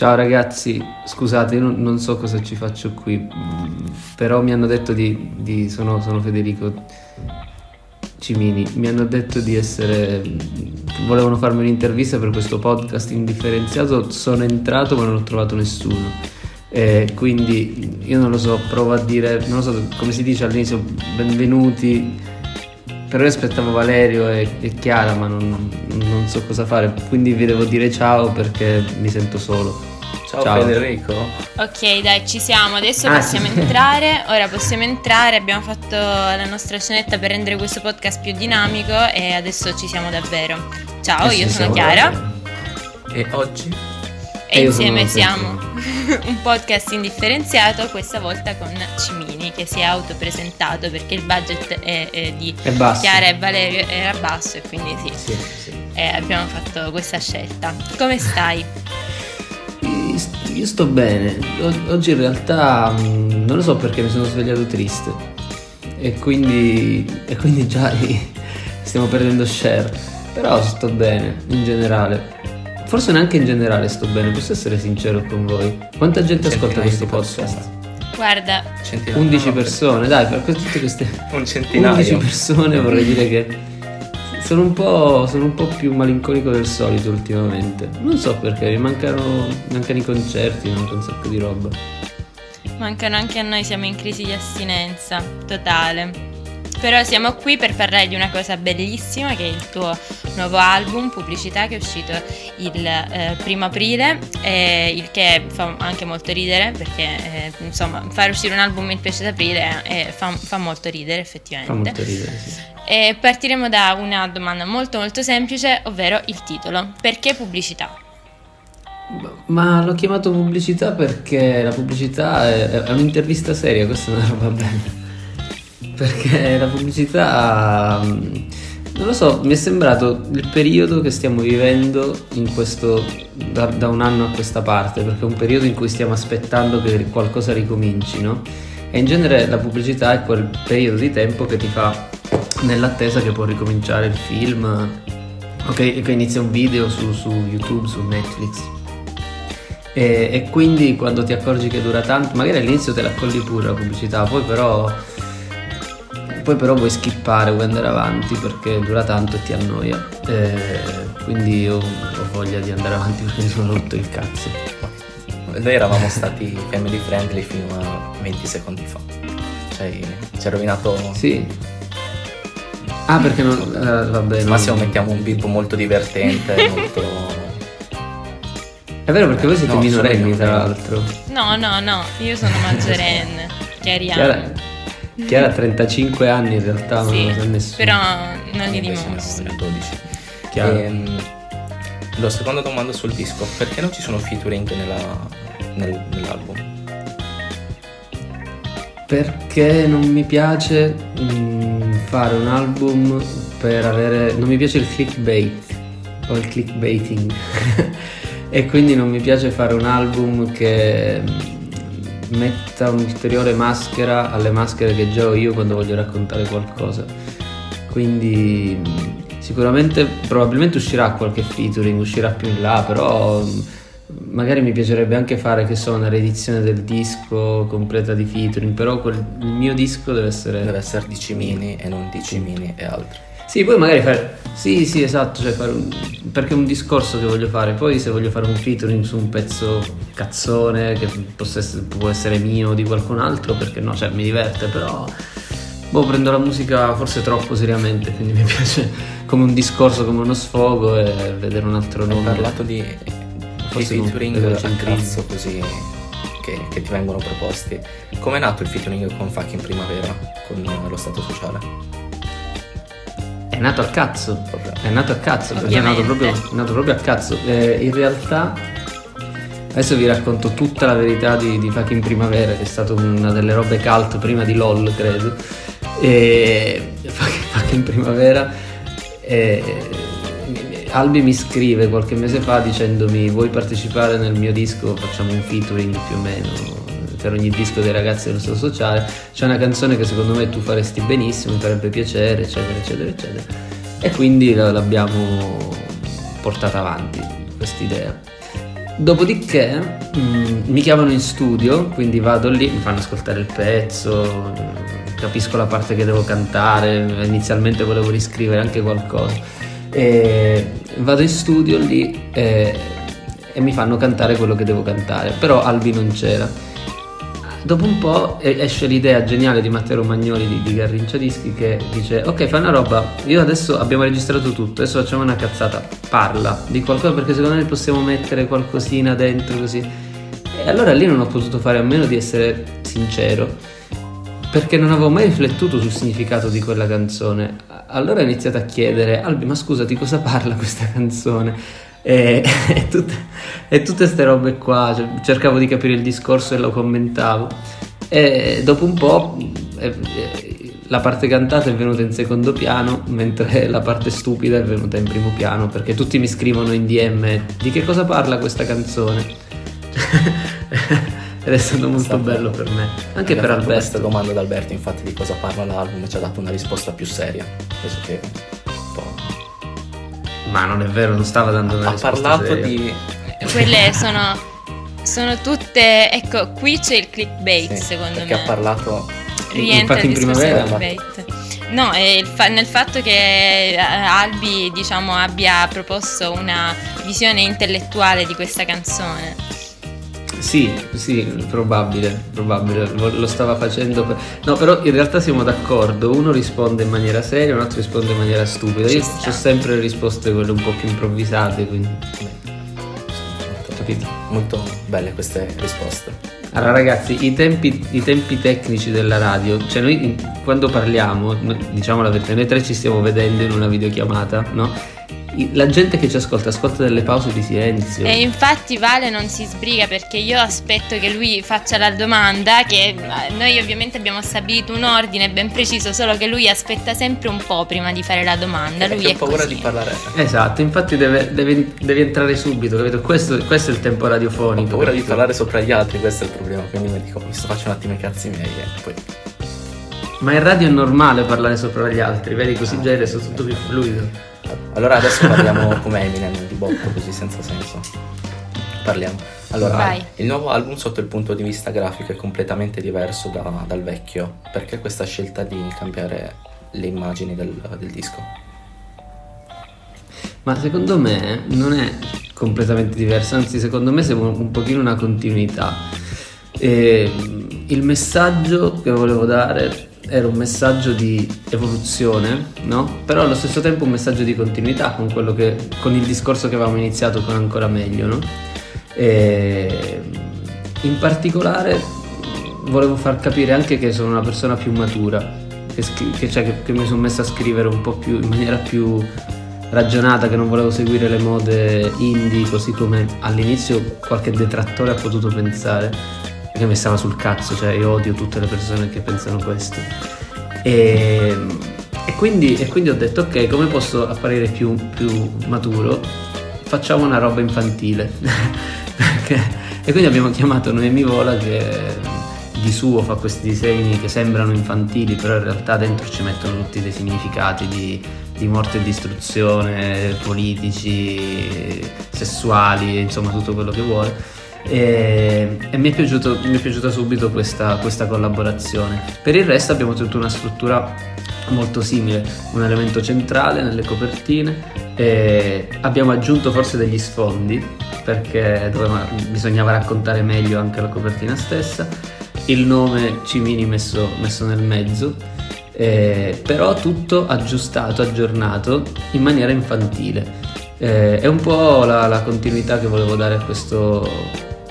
Ciao ragazzi, scusate, io non, so cosa ci faccio qui, però mi hanno detto di... di sono, sono Federico Cimini, mi hanno detto di essere... volevano farmi un'intervista per questo podcast indifferenziato, sono entrato ma non ho trovato nessuno. E quindi io non lo so, provo a dire, non lo so come si dice all'inizio, benvenuti. Però io aspettavo Valerio e, e Chiara, ma non, non so cosa fare, quindi vi devo dire ciao perché mi sento solo. Ciao, Ciao, Federico. Ok, dai, ci siamo. Adesso ah, possiamo sì. entrare. Ora possiamo entrare. Abbiamo fatto la nostra scenetta per rendere questo podcast più dinamico e adesso ci siamo davvero. Ciao, eh io sono Chiara. Davvero. E oggi? E, e insieme siamo un podcast indifferenziato, questa volta con Cimini che si è autopresentato perché il budget è, è di è Chiara e Valerio era basso e quindi sì, sì, sì. Abbiamo fatto questa scelta. Come stai? Io sto bene, oggi in realtà mm, non lo so perché mi sono svegliato triste e quindi, e quindi già stiamo perdendo share, però sto bene in generale. Forse neanche in generale sto bene, posso essere sincero con voi. Quanta gente ascolta questo podcast? Guarda, Centinaio, 11 persone, dai, per tutte queste un centinaio. 11 persone vorrei dire che sono un, sono un, po', più malinconico del solito ultimamente. Non so perché, mi mancano, mancano i concerti, manca un sacco di roba. Mancano anche a noi, siamo in crisi di astinenza totale. Però siamo qui per parlare di una cosa bellissima che è il tuo nuovo album, Pubblicità, che è uscito il eh, primo aprile, eh, il che fa anche molto ridere perché eh, insomma fare uscire un album il piace d'aprile eh, fa, fa, molto ridere effettivamente. Fa molto ridere, sì. E partiremo da una domanda molto molto semplice, ovvero il titolo. Perché pubblicità? Ma l'ho chiamato pubblicità perché la pubblicità è, è un'intervista seria, questa è una roba bella perché la pubblicità, mm, non lo so, mi è sembrato il periodo che stiamo vivendo questo, da, da, un anno a questa parte, perché è un periodo in cui stiamo aspettando che qualcosa ricominci, no? E in genere la pubblicità è quel periodo di tempo che ti fa nell'attesa che può ricominciare il film o che, che inizia un video su, su YouTube, su Netflix. E, e, quindi quando ti accorgi che dura tanto, magari all'inizio te la accolli pure la pubblicità, poi però poi però vuoi skippare, vuoi andare avanti perché dura tanto e ti annoia. E quindi io ho voglia di andare avanti perché mi sono rotto il cazzo. Noi eravamo stati family friendly fino a 20 secondi fa. Cioè, ci ha rovinato. Sì. Ah, perché non. Eh, vabbè. Massimo non... mettiamo un bip molto divertente, molto. È vero perché voi siete no, minorenni, tra l'altro. No, no, no, io sono maggiorenne. Chiariamo. Chiara, Chiara ha 35 anni in realtà, sì, non sa nessuno. Però non li dimostro. 12. Chiaro. E, ehm, la seconda domanda sul disco, perché non ci sono featuring nella, nel, nell'album? Perché non mi piace mh, mm, fare un album per avere... non mi piace il clickbait o il clickbaiting e quindi non mi piace fare un album che metta un'ulteriore maschera alle maschere che già ho io quando voglio raccontare qualcosa. Quindi sicuramente, probabilmente uscirà qualche featuring, uscirà più in là, però magari mi piacerebbe anche fare, che so, una riedizione del disco completa di featuring, però quel, il mio disco deve essere... Deve essere di Cimini e non di Cimini e altri. Sì, poi magari fare. Sì, sì, esatto, cioè fare un... perché è un discorso che voglio fare. Poi se voglio fare un featuring su un pezzo cazzone che essere, può essere mio o di qualcun altro, perché no, cioè mi diverte, però. Boh, prendo la musica forse troppo seriamente, quindi mi piace come un discorso, come uno sfogo e vedere un altro nome. Hai parlato di, forse di featuring a cazzo così che, che, ti vengono proposti. Come è nato il featuring con Fucking Primavera, con lo Stato Sociale? È nato a cazzo, è nato a cazzo, perché è nato proprio, è nato proprio a cazzo. Eh, in realtà, adesso vi racconto tutta la verità di, di Fucking Primavera, che è stata una delle robe cult prima di LOL, credo. E Fucking Primavera. E, Albi mi scrive qualche mese fa dicendomi vuoi partecipare nel mio disco, facciamo un featuring più o meno per ogni disco dei ragazzi dello Stato Sociale, c'è una canzone che secondo me tu faresti benissimo, mi farebbe piacere, eccetera, eccetera, eccetera. E quindi l'abbiamo portata avanti, questa idea. Dopodiché mh, mm, mi chiamano in studio, quindi vado lì, mi fanno ascoltare il pezzo, capisco la parte che devo cantare, inizialmente volevo riscrivere anche qualcosa. E vado in studio lì e, e mi fanno cantare quello che devo cantare, però Albi non c'era dopo un po' esce l'idea geniale di Matteo Romagnoli di, di Garrincia Dischi che dice ok fai una roba, io adesso abbiamo registrato tutto, adesso facciamo una cazzata, parla di qualcosa perché secondo me possiamo mettere qualcosina dentro così. E allora lì non ho potuto fare a meno di essere sincero perché non avevo mai riflettuto sul significato di quella canzone. Allora ho iniziato a chiedere, Albi ma scusa di cosa parla questa canzone? E, e, tutte, e tutte queste robe qua, cioè, cercavo di capire il discorso e lo commentavo. E dopo un po' la parte cantata è venuta in secondo piano, mentre la parte stupida è venuta in primo piano, perché tutti mi scrivono in DM di che cosa parla questa canzone. Ed è stato molto esatto. bello per me, anche per Alberto. Questa domanda ad Alberto, infatti, di cosa parla l'album, ci ha dato una risposta più seria. Penso che ma non è vero, non stava dando una ha risposta Ha parlato seria. di... Quelle sono, sono tutte... Ecco, qui c'è il clickbait sì, secondo perché me. ha parlato... Rientra il discorso clickbait. No, fa- nel fatto che eh, Albi diciamo, abbia proposto una visione intellettuale di questa canzone. Sì, sì, probabile, probabile, lo stava facendo. Per... No, però in realtà siamo d'accordo, uno risponde in maniera seria, un altro risponde in maniera stupida. Io ho sempre le risposte quelle un po' più improvvisate, quindi... Capito? Molto belle queste risposte. Allora ragazzi, i tempi, i tempi, tecnici della radio, cioè noi quando parliamo, diciamo la verità, noi tre ci stiamo vedendo in una videochiamata, no? La gente che ci ascolta ascolta delle pause di silenzio. E infatti Vale non si sbriga perché io aspetto che lui faccia la domanda, che eh, noi ovviamente abbiamo stabilito un ordine ben preciso, solo che lui aspetta sempre un po' prima di fare la domanda. Lui ha paura così. di parlare. Esatto, infatti deve, deve, deve entrare subito, capito? Questo, questo, è il tempo radiofonico. Ho paura capito? di parlare sopra gli altri, questo è il problema, quindi mi dico, mi sto facendo un attimo i cazzi miei e poi... Ma in radio è normale parlare sopra gli altri, vedi così ah, già è tutto più fluido. Allora adesso parliamo come Eminem di botto, così senza senso. Parliamo. Allora, Vai. il nuovo album sotto il punto di vista grafico è completamente diverso da, dal vecchio. Perché questa scelta di cambiare le immagini del, del disco? Ma secondo me non è completamente diverso, anzi secondo me siamo un pochino una continuità. E il messaggio che volevo dare era un messaggio di evoluzione, no? Però allo stesso tempo un messaggio di continuità con, che, con il discorso che avevamo iniziato con ancora meglio, no? E in particolare volevo far capire anche che sono una persona più matura, che, che, cioè, che, mi sono messa a scrivere un po' più in maniera più ragionata, che non volevo seguire le mode indie così come all'inizio qualche detrattore ha potuto pensare che mi stava sul cazzo, cioè io odio tutte le persone che pensano questo. E, e, quindi, e quindi, ho detto ok, come posso apparire più, più maturo? Facciamo una roba infantile. E quindi abbiamo chiamato Noemi Vola che di suo fa questi disegni che sembrano infantili, però in realtà dentro ci mettono tutti dei significati di, di morte e distruzione, politici, sessuali, insomma tutto quello che vuole e, e mi, è piaciuto, mi, è piaciuta subito questa, questa collaborazione. Per il resto abbiamo tenuto una struttura molto simile, un elemento centrale nelle copertine e abbiamo aggiunto forse degli sfondi perché doveva, bisognava raccontare meglio anche la copertina stessa, il nome Cimini messo, messo nel mezzo, eh, però tutto aggiustato, aggiornato in maniera infantile. Eh, è un po' la, la continuità che volevo dare a questo,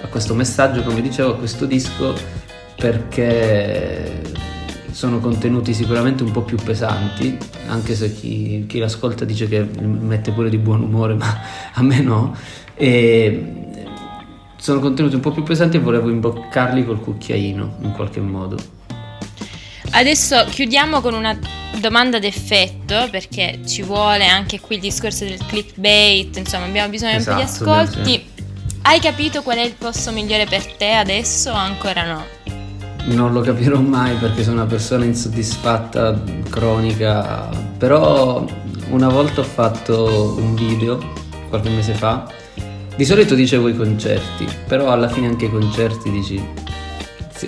a questo messaggio, come dicevo, a questo disco, perché sono contenuti sicuramente un po' più pesanti, anche se chi, chi l'ascolta dice che mette pure di buon umore, ma a me no. E sono contenuti un po' più pesanti e volevo imboccarli col cucchiaino in qualche modo. Adesso chiudiamo con una domanda d'effetto perché ci vuole anche qui il discorso del clickbait, insomma abbiamo bisogno esatto, di ascolti. Sì. Hai capito qual è il posto migliore per te adesso o ancora no? Non lo capirò mai perché sono una persona insoddisfatta, cronica, però una volta ho fatto un video, qualche mese fa, Di solito dicevo i concerti, però alla fine anche i concerti dici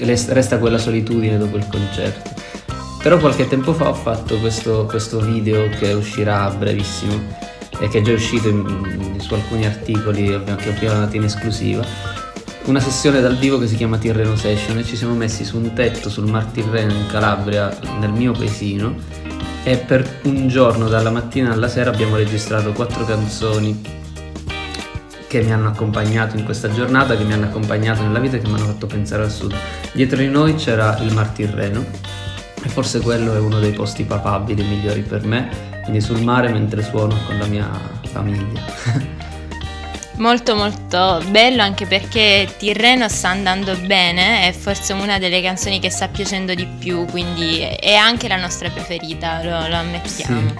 resta quella solitudine dopo il concerto. Però qualche tempo fa ho fatto questo, questo video che uscirà brevissimo e che è già uscito in, su alcuni articoli che ho chiamato in esclusiva. Una sessione dal vivo che si chiama Tirreno Session e ci siamo messi su un tetto sul Mar Tirreno in Calabria, nel mio paesino, e per un giorno dalla mattina alla sera abbiamo registrato quattro canzoni che mi hanno accompagnato in questa giornata, che mi hanno accompagnato nella vita e che mi hanno fatto pensare al sud. Dietro di noi c'era il Mar Tirreno e forse quello è uno dei posti papabili migliori per me, quindi sul mare mentre suono con la mia famiglia. Molto molto bello anche perché Tirreno sta andando bene, è forse una delle canzoni che sta piacendo di più, quindi è anche la nostra preferita, lo, lo ammettiamo.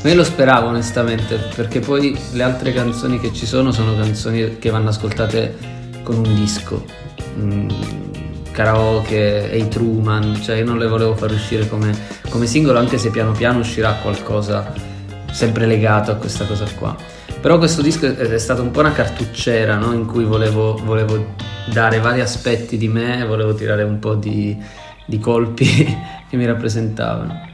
Sì. Io lo speravo onestamente, perché poi le altre canzoni che ci sono sono canzoni che vanno ascoltate con un disco. Mm, karaoke, Hey Truman, cioè io non le volevo far uscire come, come singolo, anche se piano piano uscirà qualcosa sempre legato a questa cosa qua. Però questo disco è stato un po' una cartuccera no? in cui volevo, volevo, dare vari aspetti di me, volevo tirare un po' di, di colpi che mi rappresentavano.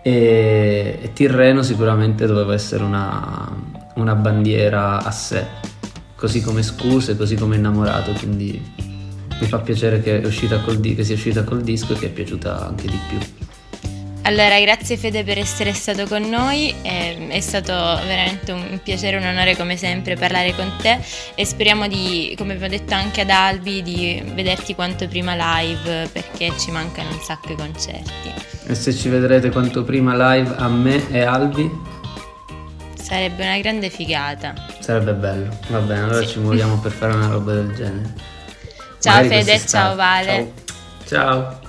E, e, Tirreno sicuramente doveva essere una, una bandiera a sé, così come Scuse, così come Innamorato, quindi mi fa piacere che, col, che sia uscita col disco e che è piaciuta anche di più. Allora, grazie Fede per essere stato con noi, è, è stato veramente un piacere, un onore come sempre parlare con te e speriamo di, come abbiamo detto anche ad Albi, di vederti quanto prima live perché ci mancano un sacco i concerti. E se ci vedrete quanto prima live a me e Albi? Sarebbe una grande figata. Sarebbe bello, va bene, allora sì. ci muoviamo per fare una roba del genere. Ciao Magari Fede, ciao Vale. Ciao. ciao.